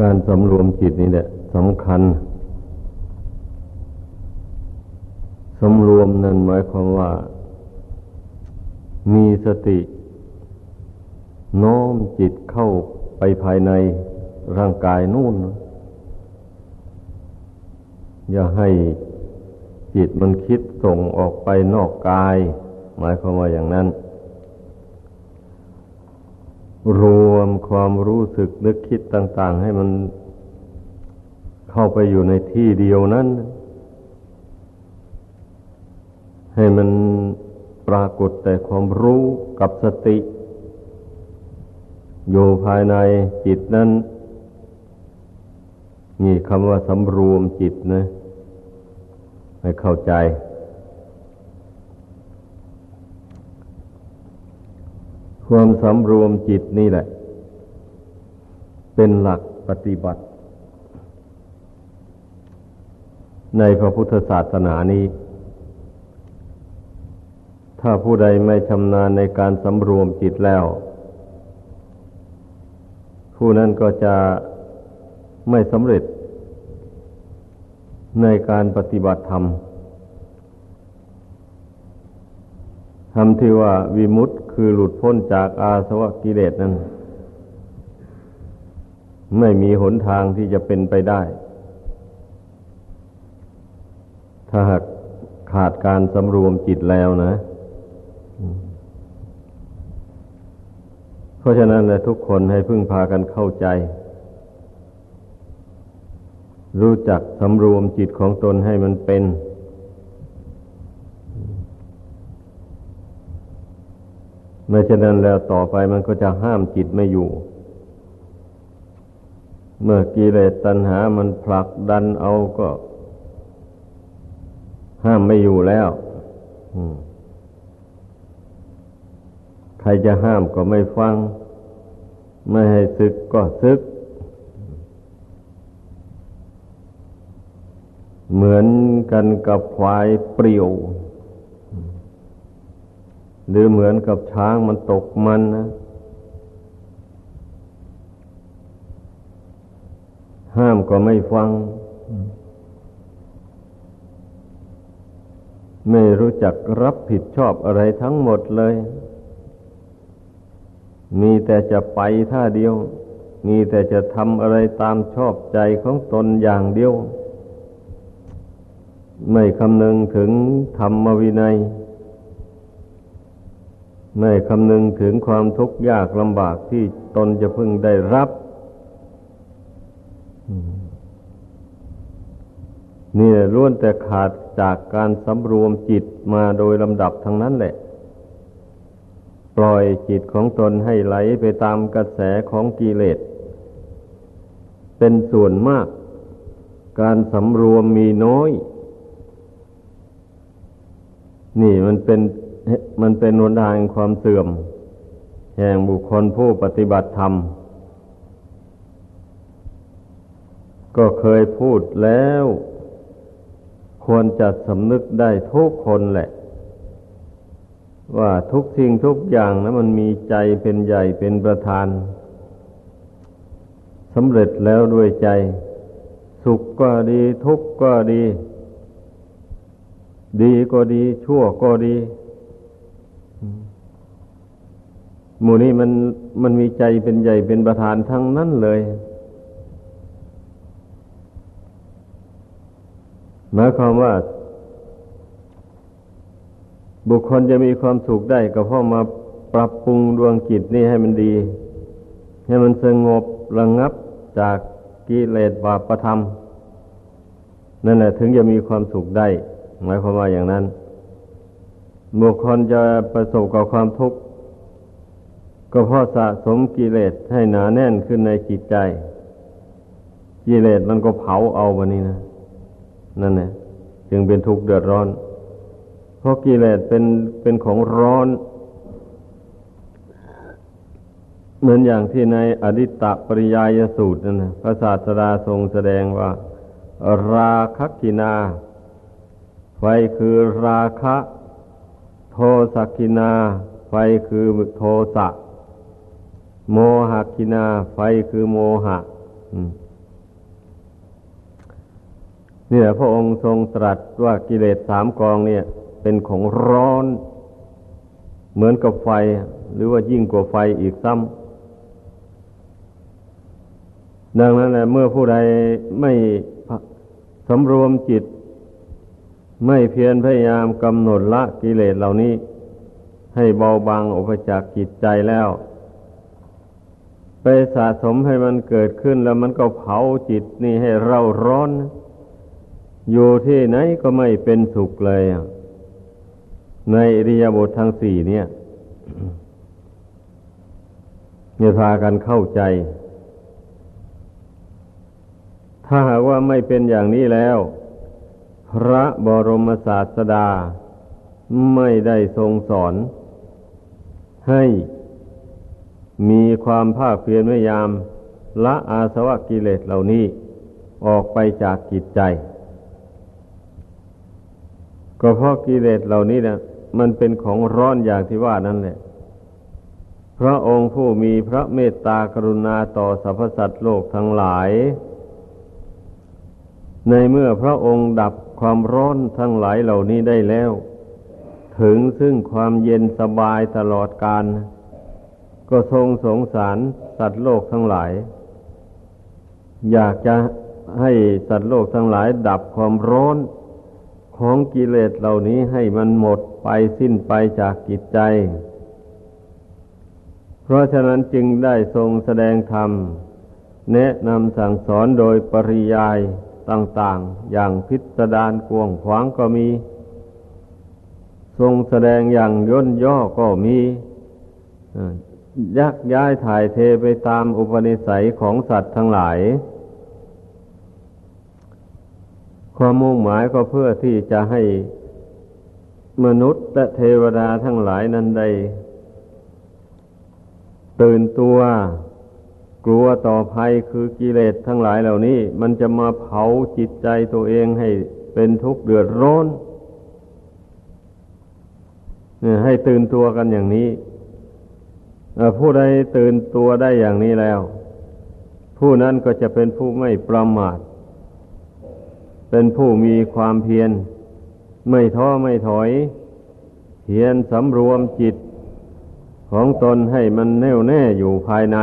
การสำรวมจิตนี่แหละสำคัญสำรวมนั่นหมายความว่า มีสติน้อมจิตเข้าไปภายในร่างกายนู่น อย่าให้จิตมันคิดส่งออกไปนอกกาย หมายความว่าอย่างนั้น รวมความรู้สึกนึกคิดต่าง ๆ ให้มันเข้าไปอยู่ในที่เดียวนั้น ให้มันปรากฏแต่ความรู้กับสติ อยู่ภายในจิตนั้น นี่คำว่าสำรวมจิตนะ ให้เข้าใจ ความสำรวมจิตนี่แหละ เป็นหลักปฏิบัติ ในพระพุทธศาสนานี้ ถ้าผู้ใดไม่ชำนาญในการสำรวมจิตแล้ว ผู้นั้นก็จะไม่สำเร็จในการปฏิบัติธรรม ทำที่ว่าวิมุตต์คือหลุดพ้นจากอาสวะกิเลสนั้น ไม่มีหนทางที่จะเป็นไปได้ ถ้าหากขาดการสำรวมจิตแล้วนะ เพราะฉะนั้นเลยทุกคนให้พึ่งพากันเข้าใจ รู้จักสำรวมจิตของตนให้มันเป็น ไม่เช่นนั้นแล้วต่อไปมันก็จะห้ามจิตไม่อยู่ เมื่อกิเลสตัณหามันผลักดันเอาก็ ห้ามไม่อยู่แล้วใครจะห้ามก็ไม่ฟัง ไม่ให้ซึกก็ซึก เหมือนกันกับควายเปรียว หรือเหมือนกับช้างมันตกมันนะ ห้ามก็ไม่ฟัง ไม่รู้จักรับผิดชอบอะไรทั้งหมดเลย มีแต่จะไปท่าเดียว มีแต่จะทำอะไรตามชอบใจของตนอย่างเดียว ไม่คำนึงถึงธรรมวินัย ไม่คำนึงถึงความทุกข์ยากลำบากที่ตนจะพึงได้รับ นี่ล้วนแต่ขาดจากการสำรวมจิตมาโดยลำดับทั้งนั้นแหละ ปล่อยจิตของตนให้ไหลไปตามกระแสของกิเลส เป็นส่วนมาก การสำรวมมีน้อย นี่มันเป็น มันเป็นหนทางความเสื่อม แห่งบุคคลผู้ปฏิบัติธรรม ก็เคยพูดแล้ว ควรจะสำนึกได้ทุกคนแหละ ว่าทุกสิ่งทุกอย่างนะมันมีใจเป็นใหญ่เป็นประธานสำเร็จแล้วด้วยใจ สุขก็ดีทุกข์ก็ดี ดีก็ดีชั่วก็ดี หมู่นี้มันมันมีใจเป็นใหญ่เป็นประธานทั้งนั้นเลยหมายความว่า บุคคลจะมีความสุขได้ก็เพราะมาปรับปรุงดวงจิตนี่ให้มันดี ให้มันสงบระงงับจากกิเลสบาปธรรม นั่นแหละถึงจะมีความสุขได้ หมายความว่าอย่างนั้นบุคคลจะประสบกับความทุกข์ ก็เพราะสะสมกิเลสให้หนาแน่นขึ้นในจิตใจ กิเลสมันก็เผาเอาวันนี้นะ นั่นแหละจึงเป็นทุกข์เดือดร้อน เพราะกิเลสเป็นเป็นของร้อน เหมือนอย่างที่ในอดิตตปริยายสูตรนั่นนะพระศาสดาทรงแสดงว่า ราคกินา ไฟคือราคะ โทสักกินา ไฟคือโทสะ โมหกินา ไฟคือโมหะนี่แหละพระองค์ทรงตรัสว่ากิเลสสามกองเนี่ย เป็นของร้อน เหมือนกับไฟ หรือว่ายิ่งกว่าไฟอีกซ้ำดังนั้นแหละเมื่อผู้ใดไม่สำรวมจิต ไม่เพียรพยายามกำหนดละกิเลสเหล่านี้ ให้เบาบางออกไปจากจิตใจแล้ว สะสมให้มันเกิดขึ้นแล้วมันก็เผาจิตนี่ให้เราร้อน อยู่ที่ไหนก็ไม่เป็นสุขเลย ในอริยบททั้งสี่เนี่ยเนี่ยพากันเข้าใจ ถ้าหากว่าไม่เป็นอย่างนี้แล้ว พระบรมศาสดาไม่ได้ทรงสอน ให้ มีความภาคเพียรพยายามละอาสวะกิเลสเหล่านี้ออกไปจากจิตใจ ก็เพราะกิเลสเหล่านี้นะมันเป็นของร้อนอย่างที่ว่านั่นแหละ พระองค์ผู้มีพระเมตตากรุณาต่อสรรพสัตว์โลกทั้งหลาย ในเมื่อพระองค์ดับความร้อนทั้งหลายเหล่านี้ได้แล้ว ถึงซึ่งความเย็นสบายตลอดกาล ก็ทรงสงสารสัตว์โลกทั้งหลาย อยากจะให้สัตว์โลกทั้งหลาย ดับความร้อนของกิเลสเหล่านี้ให้มันหมดไปสิ้นไปจากกิจใจ เพราะฉะนั้นจึงได้ทรงแสดงธรรม แนะนำสั่งสอนโดยปริยายต่างๆ อย่างพิสดารกวงขวางก็มี ทรงแสดงอย่างย่นย่อก็มี ยักย้ายถ่ายเทไปตามอุปนิสัยของสัตว์ทั้งหลาย ความมุ่งหมายก็เพื่อที่จะให้มนุษย์และเทวดาทั้งหลายนั้นได้ ตื่นตัว กลัวต่อภัยคือกิเลสทั้งหลายเหล่านี้ มันจะมาเผาจิตใจตัวเองให้เป็นทุกข์เดือดร้อนให้ตื่นตัวกันอย่างนี้ ผู้ใดตื่นตัวได้อย่างนี้แล้ว ผู้นั้นก็จะเป็นผู้ไม่ประมาท เป็นผู้มีความเพียร ไม่ท้อไม่ถอย เพียรสำรวมจิตของตนให้มันแน่วแน่อยู่ภายใน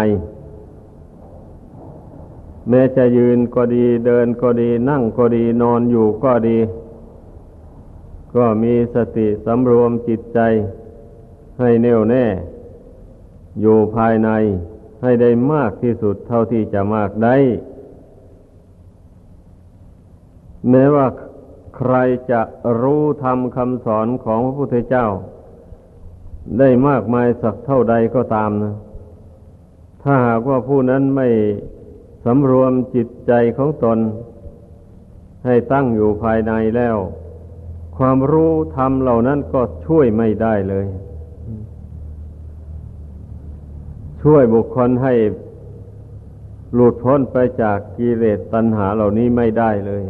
แม้จะยืนก็ดีเดินก็ดีนั่งก็ดีนอนอยู่ก็ดี ก็มีสติสำรวมจิตใจให้แน่วแน่ อยู่ภายในให้ได้มากที่สุดเท่าที่จะมากได้ แม้ว่าใครจะรู้ธรรมคำสอนของพระพุทธเจ้า ได้มากมายสักเท่าใดก็ตามนะ ถ้าหากว่าผู้นั้นไม่สำรวมจิตใจของตน ให้ตั้งอยู่ภายในแล้ว ความรู้ธรรมเหล่านั้นก็ช่วยไม่ได้เลย ช่วยบุคคลให้หลุดพ้นไปจากกิเลสตัณหาเหล่านี้ไม่ได้เลย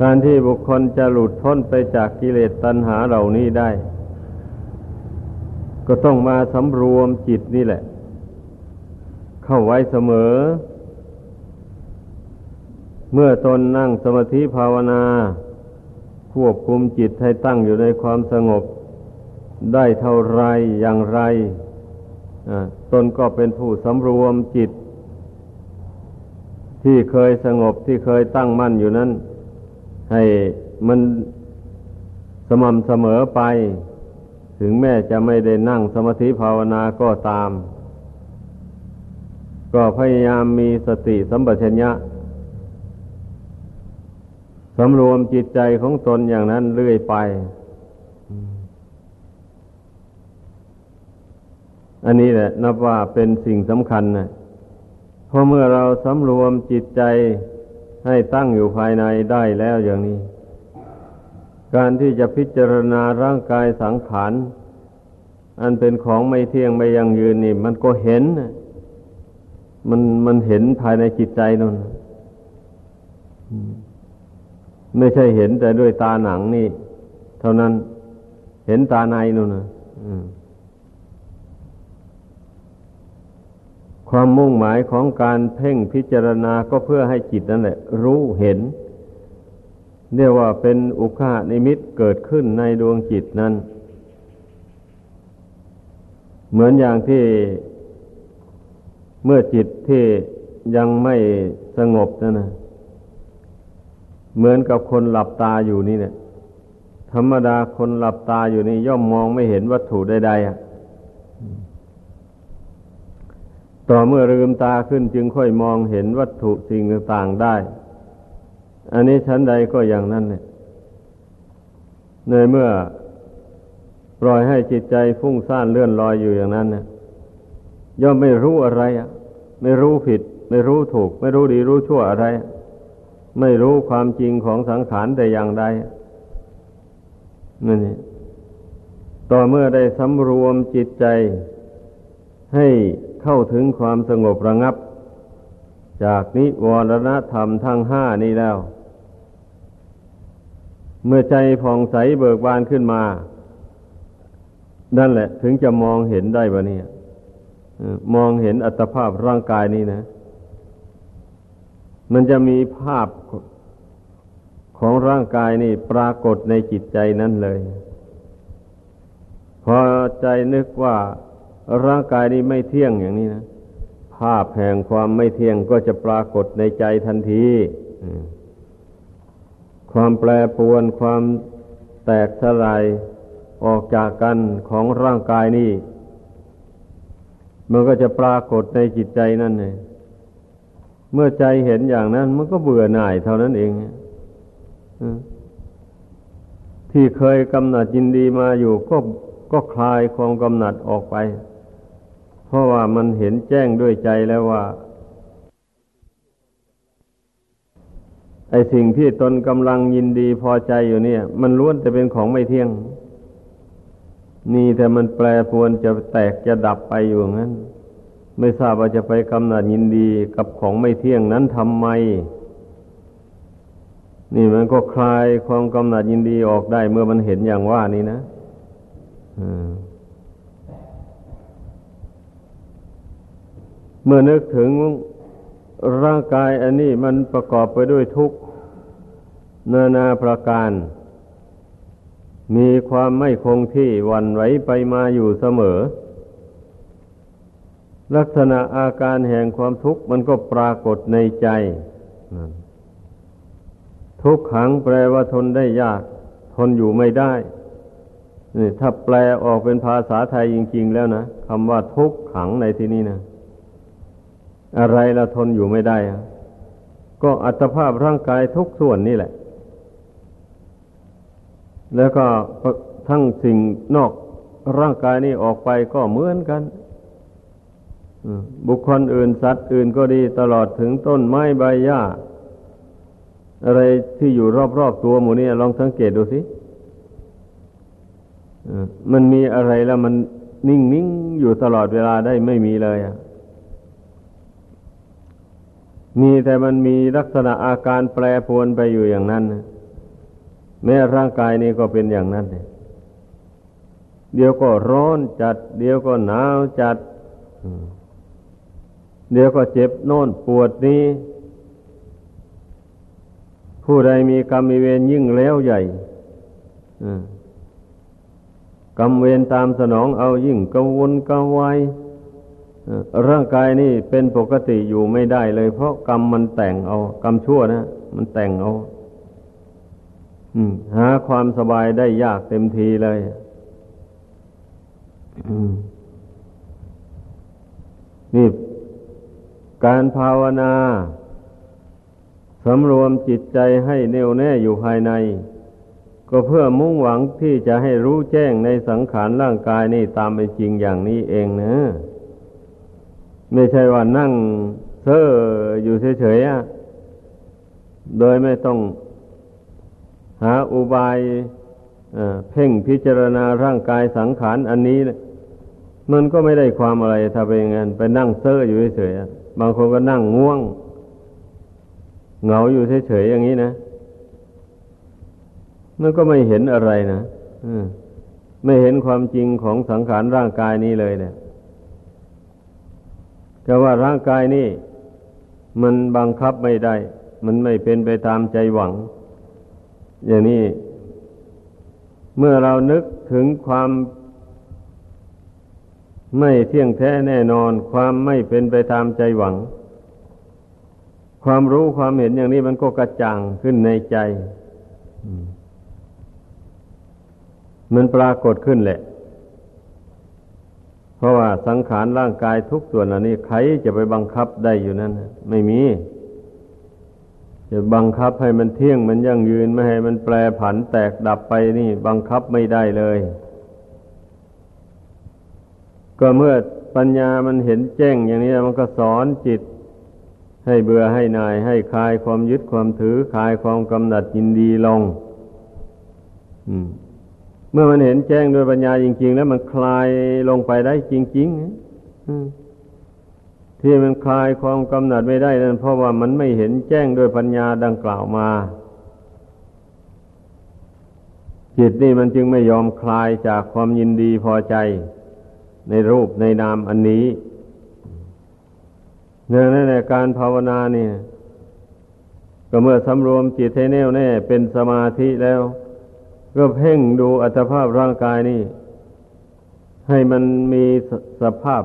การที่บุคคลจะหลุดพ้นไปจากกิเลสตัณหาเหล่านี้ได้ ก็ต้องมาสำรวมจิตนี่แหละ เข้าไว้เสมอ เมื่อตนนั่งสมาธิภาวนา ควบคุมจิตให้ตั้งอยู่ในความสงบ ได้เท่าไรอย่างไรตนก็เป็นผู้สำรวมจิต ที่เคยสงบที่เคยตั้งมั่นอยู่นั้น ให้มันสม่ำเสมอไป ถึงแม้จะไม่ได้นั่งสมาธิภาวนาก็ตาม ก็พยายามมีสติสัมปชัญญะสำรวมจิตใจของตนอย่างนั้นเรื่อยไป อันนี้แหละ นับว่าเป็นสิ่งสำคัญนะเพราะเมื่อเราสำรวมจิตใจให้ตั้งอยู่ภายในได้แล้วอย่างนี้ การที่จะพิจารณาร่างกายสังขารอันเป็นของไม่เที่ยงไม่ยั่งยืนนี่ มันก็เห็นมันมันเห็นภายในจิตใจนั่นไม่ใช่เห็นแต่ด้วยตาหนังนี่ เท่านั้นเห็นตาในนู่นนะ ความมุ่งหมายของการเพ่งพิจารณาก็เพื่อให้จิตนั่นแหละ รู้เห็นเรียกว่าเป็นอุคานิมิตเกิดขึ้นในดวงจิตนั้น เหมือนอย่างที่เมื่อจิตที่ยังไม่สงบนั่นนะเหมือนกับคนหลับตาอยู่นี่เนี่ย ธรรมดาคนหลับตาอยู่นี่ย่อมมองไม่เห็นวัตถุใดๆอะ ต่อเมื่อลืมตาขึ้นจึงค่อยมองเห็นวัตถุสิ่งต่างๆได้ อันนี้ชั้นใดก็อย่างนั้นเนี่ยในเมื่อปล่อยให้จิตใจฟุ้งซ่านเลื่อนลอยอยู่อย่างนั้นเนี่ยย่อมไม่รู้อะไรอะ ไม่รู้ผิด ไม่รู้ถูก ไม่รู้ดีรู้ชั่วอะไร ไม่รู้ความจริงของสังขารแต่อย่างใดนั่นนี่ต่อเมื่อได้สำรวมจิตใจ ให้เข้าถึงความสงบระงับ จากนิวรณธรรมทั้งห้านี้แล้ว เมื่อใจผ่องใสเบิกบานขึ้นมา นั่นแหละ ถึงจะมองเห็นได้บะเนี่ยมองเห็นอัตภาพร่างกายนี้นะ มันจะมีภาพของร่างกายนี่ปรากฏในจิตใจนั้นเลย พอใจนึกว่า ร่างกายนี้ไม่เที่ยงอย่างนี้นะภาพแห่งความไม่เที่ยงก็จะปรากฏในใจทันทีความแปรปรวนความแตกสลายออกจากกันของร่างกายนี้ มันก็จะปรากฏในจิตใจนั่นเลยเมื่อใจเห็นอย่างนั้น มันก็เบื่อหน่ายเท่านั้นเองที่เคยกำหนัดยินดีมาอยู่ก็ก็คลายความกำหนัดออกไป เพราะว่ามันเห็นแจ้งด้วยใจแล้วว่า ไอสิ่งที่ตนกำลังยินดีพอใจอยู่เนี่ย มันล้วนแต่เป็นของไม่เที่ยง นี่แต่มันแปรปวนจะแตกจะดับไปอยู่งั้น ไม่ทราบว่าจะไปกำหนัดยินดีกับของไม่เที่ยงนั้นทำไม นี่มันก็คลายความกำหนัดยินดีออกได้เมื่อมันเห็นอย่างว่านี้นะเมื่ มื่อนึกถึงร่างกายอันนี้มันประกอบไปด้วยทุกนานาประการ มีความไม่คงที่วันไหวไปมาอยู่เสมอ ลักษณะอาการแห่งความทุกข์มันก็ปรากฏในใจ ทุกขังแปลว่าทนได้ยาก ทนอยู่ไม่ได้นี่ถ้าแปลออกเป็นภาษาไทยจริง ๆ แล้วนะคำว่าทุกขังในที่นี้นะ อะไรละทนอยู่ไม่ได้ ก็อัตภาพร่างกายทุกส่วนนี่แหละ แล้วก็ทั้งสิ่งนอกร่างกายนี้ออกไปก็เหมือนกันบุคคลอื่นสัตว์อื่นก็ดีตลอดถึงต้นไม้ใบหญ้า อะไรที่อยู่รอบๆตัวหมูนี่ลองสังเกตดูสิมันมีอะไรแล้วมันนิ่งๆอยู่ตลอดเวลาได้ไม่มีเลยอะ มีแต่มันมีลักษณะอาการแปรปรวนไปอยู่อย่างนั้นแม้ร่างกายนี้ก็เป็นอย่างนั้นเดี๋ยวก็ร้อนจัด เดี๋ยวก็หนาวจัด เดี๋ยวก็เจ็บโน่นปวดนี้ ผู้ใดมีกรรมมีเวรยิ่งแล้วใหญ่กรรมเวรตามสนองเอายิ่งกังวลกังวาย ร่างกายนี่เป็นปกติอยู่ไม่ได้เลย เพราะกรรมมันแต่งเอา กรรมชั่วนะมันแต่งเอาหาความสบายได้ยากเต็มทีเลยนี่การภาวนาสำรวมจิตใจให้แน่วแน่อยู่ภายใน ก็เพื่อมุ่งหวังที่จะให้รู้แจ้งในสังขารร่างกายนี่ตามเป็นจริงอย่างนี้เองนะ ไม่ใช่ว่านั่งเซ่ออยู่เฉยๆโดยไม่ต้องหาอุบายเพ่งพิจารณาร่างกายสังขารอันนี้ มันก็ไม่ได้ความอะไรถ้าเป็นอย่างนั้นไปนั่งเซ่ออยู่เฉยๆบางคนก็นั่งง่วง เหงาอยู่เฉยๆอย่างนี้นะมันก็ไม่เห็นอะไรนะไม่เห็นความจริงของสังขารร่างกายนี้เลยเนี่ย แต่ว่าร่างกายนี่ มันบังคับไม่ได้ มันไม่เป็นไปตามใจหวัง อย่างนี้ เมื่อเรานึกถึงความไม่เที่ยงแท้แน่นอน ความไม่เป็นไปตามใจหวัง ความรู้ความเห็นอย่างนี้มันก็กระจ่างขึ้นในใจ มันปรากฏขึ้นแหละ เพราะว่าสังขารร่างกายทุกส่วนอันนี้ใครจะไปบังคับได้อยู่นั้นไม่มี จะบังคับให้มันเที่ยงมันยั่งยืนไม่ให้มันแปรผันแตกดับไปนี่ บังคับไม่ได้เลย ก็เมื่อปัญญามันเห็นแจ้งอย่างนี้มันก็สอนจิต ให้เบื่อให้นาย ให้คลายความยึดความถือคลายความกำหนัดยินดีลง เมื่อมันเห็นแจ้งด้วยปัญญาจริง ๆ แล้วมันคลายลงไปได้จริงๆที่มันคลายความกำหนัดไม่ได้นั่นเพราะว่ามันไม่เห็นแจ้งด้วยปัญญาดังกล่าวมาจิตนี่มันจึงไม่ยอมคลายจากความยินดีพอใจ ในรูปในนามอันนี้เนื่องในการภาวนาเนี่ย ก็เมื่อสำรวมจิตให้แน่วแน่เป็นสมาธิแล้ว ก็เพ่งดูอัตภาพร่างกายนี่ ให้มันมีสสภาพ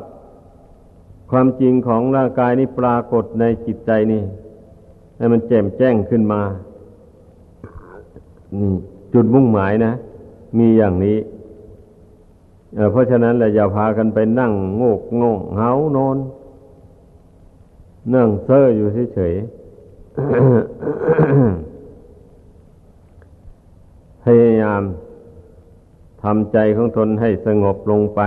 ความจริงของร่างกายนี้ปรากฏในจิตใจนี่ ให้มันแจ่มแจ้งขึ้นมาจุดมุ่งหมายนะ มีอย่างนี้เพราะฉะนั้นแหละอย่าพากันไปนั่งโงกงงเหานอน นั่งเซ่ออยู่เฉยๆ พยายามทำใจของตนให้สงบลงไป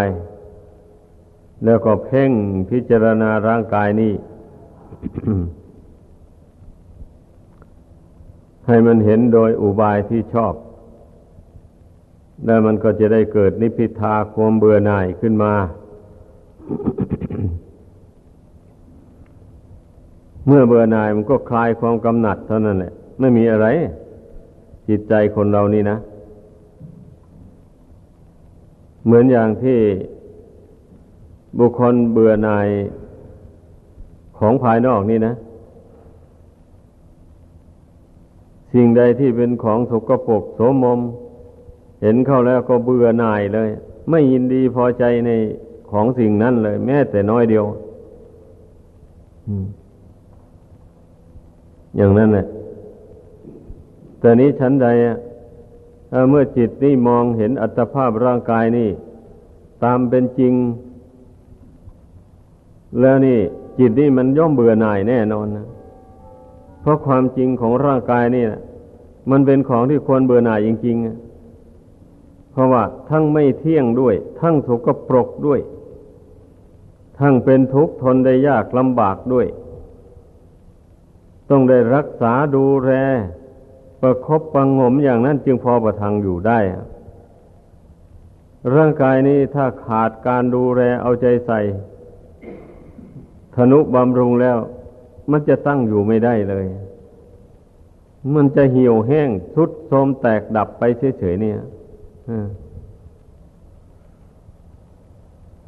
แล้วก็เพ่งพิจารณาร่างกายนี้ ให้มันเห็นโดยอุบายที่ชอบ แล้วมันก็จะได้เกิดนิพพิทาความเบื่อหน่ายขึ้นมา เมื่อเบื่อหน่ายมันก็คลายความกำหนัดเท่านั้นแหละ ไม่มีอะไร จิตใจคนเรานี่นะ เหมือนอย่างที่บุคคลเบื่อหน่ายของภายนอกนี่นะ สิ่งใดที่เป็นของสกปรกโสมม เห็นเข้าแล้วก็เบื่อหน่ายเลย ไม่ยินดีพอใจในของสิ่งนั้นเลย แม้แต่น้อยเดียวอย่างนั้นแหละ แต่นี้ชั้นใดเมื่อจิตนี่มองเห็นอัตภาพร่างกายนี่ ตามเป็นจริง แล้วนี่จิตนี่มันย่อมเบื่อหน่ายแน่นอนนะเพราะความจริงของร่างกายนี่มันเป็นของที่ควรเบื่อหน่ายจริงๆเพราะว่าทั้งไม่เที่ยงด้วย ทั้งสกปรกด้วย ทั้งเป็นทุกข์ทนได้ยากลำบากด้วย ต้องได้รักษาดูแล ประครบประงมอย่างนั้นจึงพอประทังอยู่ได้ ร่างกายนี้ถ้าขาดการดูแลเอาใจใส่ธนุบำรุงแล้ว มันจะตั้งอยู่ไม่ได้เลย มันจะเหี่ยวแห้งทุดโทรมแตกดับไปเฉยๆเนี่ย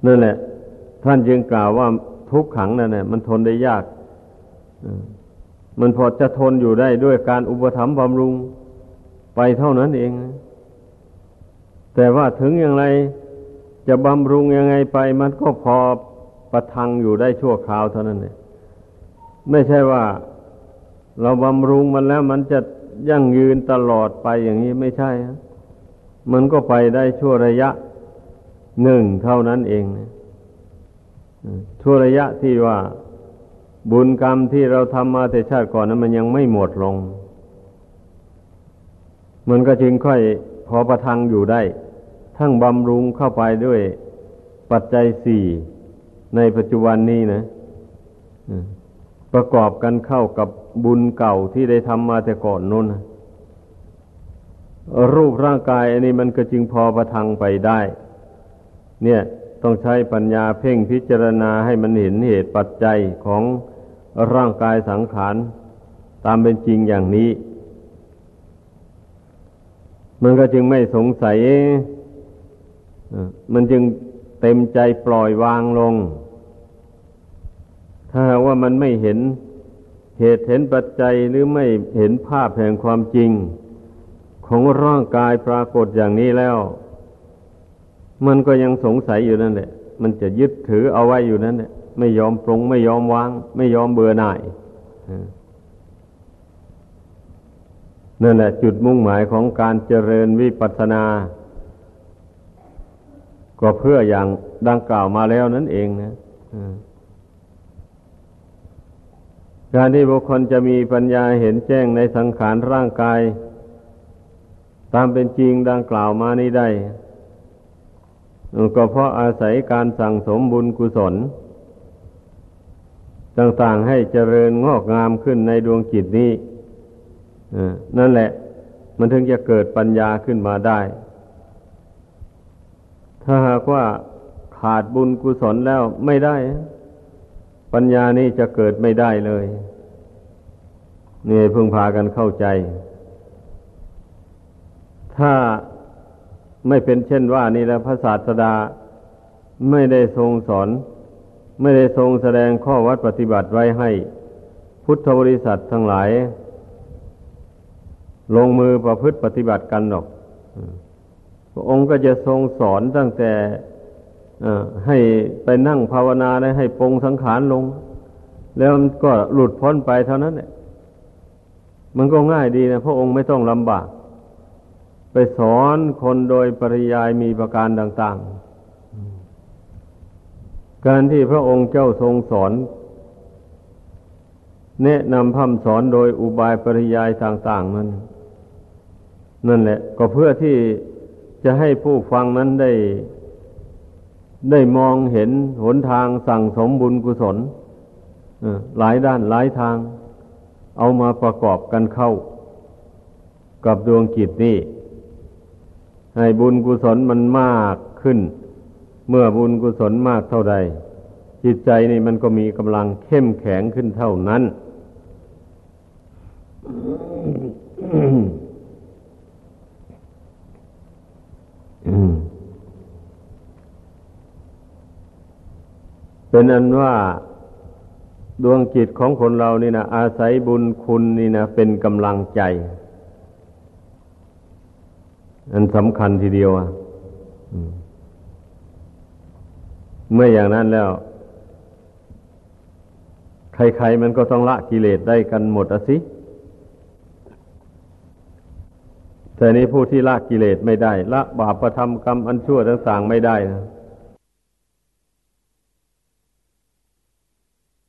นั่นแหละ ท่านจึงกล่าวว่าทุกขังนั่นแหละมันทนได้ยาก มันพอจะทนอยู่ได้ด้วยการอุปถัมภ์บำรุงไปเท่านั้นเอง แต่ว่าถึงอย่างไรจะบำรุงยังไงไป มันก็พอประทังอยู่ได้ชั่วคราวเท่านั้นเองไม่ใช่ว่าเราบำรุงมันแล้วมันจะยั่งยืนตลอดไปอย่างนี้ไม่ใช่ มันก็ไปได้ชั่วระยะหนึ่งเท่านั้นเองชั่วระยะที่ว่า บุญกรรมที่เราทำมาแต่ชาติก่อนนั้นมันยังไม่หมดลง มันก็จึงค่อยพอประทังอยู่ได้ ทั้งบำรุงเข้าไปด้วยปัจจัยสี่ในปัจจุบันนี้นะประกอบกันเข้ากับบุญเก่าที่ได้ทำมาแต่ก่อนนู้นนะรูปร่างกายอันนี้มันก็จึงพอประทังไปได้ เนี่ยต้องใช้ปัญญาเพ่งพิจารณาให้มันเห็นเหตุปัจจัยของ ร่างกายสังขารตามเป็นจริงอย่างนี้ มันก็จึงไม่สงสัยมันจึงเต็มใจปล่อยวางลง ถ้าว่ามันไม่เห็นเหตุเห็นปัจจัยหรือไม่เห็นภาพแห่งความจริง ของร่างกายปรากฏอย่างนี้แล้ว มันก็ยังสงสัยอยู่นั่นแหละ มันจะยึดถือเอาไว้อยู่นั่นแหละ ไม่ยอมปรงไม่ยอมวาง ไม่ยอมเบื่อหน่ายนั่นแหละจุดมุ่งหมายของการเจริญวิปัสสนา ก็เพื่ออย่างดังกล่าวมาแล้วนั่นเองนะการที่บุคคลจะมีปัญญาเห็นแจ้งในสังขารร่างกาย ตามเป็นจริงดังกล่าวมานี้ได้ ก็เพราะอาศัยการสั่งสมบุญกุศล ต่าง ๆ ให้เจริญงอกงามขึ้นในดวงจิตนี้นั่นแหละ มันถึงจะเกิดปัญญาขึ้นมาได้ ถ้าหากว่าขาดบุญกุศลแล้วไม่ได้ ปัญญานี้จะเกิดไม่ได้เลยนี่เพิ่งพากันเข้าใจ ถ้าไม่เป็นเช่นว่านี่แล้วพระศาสดาไม่ได้ทรงสอน ไม่ได้ทรงแสดงข้อวัดปฏิบัติไว้ให้ พุทธบริษัททั้งหลาย ลงมือประพฤติปฏิบัติกันหรอกพระองค์ก็จะทรงสอนตั้งแต่ให้ไปนั่งภาวนาได้ให้ปรงสังขารลง แล้วมันก็หลุดพ้นไปเท่านั้นแหละมันก็ง่ายดีนะพระองค์ไม่ต้องลำบาก ไปสอนคนโดยปริยายมีประการต่าง ๆ การที่พระองค์เจ้าทรงสอน แนะนำพำสอนโดยอุบายปริยายต่างๆนั้น นั่นแหละ ก็เพื่อที่จะให้ผู้ฟังนั้นได้ ได้มองเห็นหนทางสั่งสมบุญกุศลหลายด้านหลายทาง เอามาประกอบกันเข้า กับดวงจิตนี่ให้บุญกุศลมันมากขึ้น เมื่อบุญกุศลมากเท่าใด จิตใจนี่มันก็มีกำลังเข้มแข็งขึ้นเท่านั้น เป็นอันว่าดวงจิตของคนเรานี่นะอาศัยบุญคุณนี่นะเป็นกำลังใจ อันสำคัญทีเดียวอะ เมื่ออย่างนั้นแล้ว ใครๆมันก็ต้องละกิเลสได้กันหมดอะสิ แต่นี้ผู้ที่ละกิเลสไม่ได้ ละบาปประทำกรรมอันชั่วต่างๆไม่ได้นะ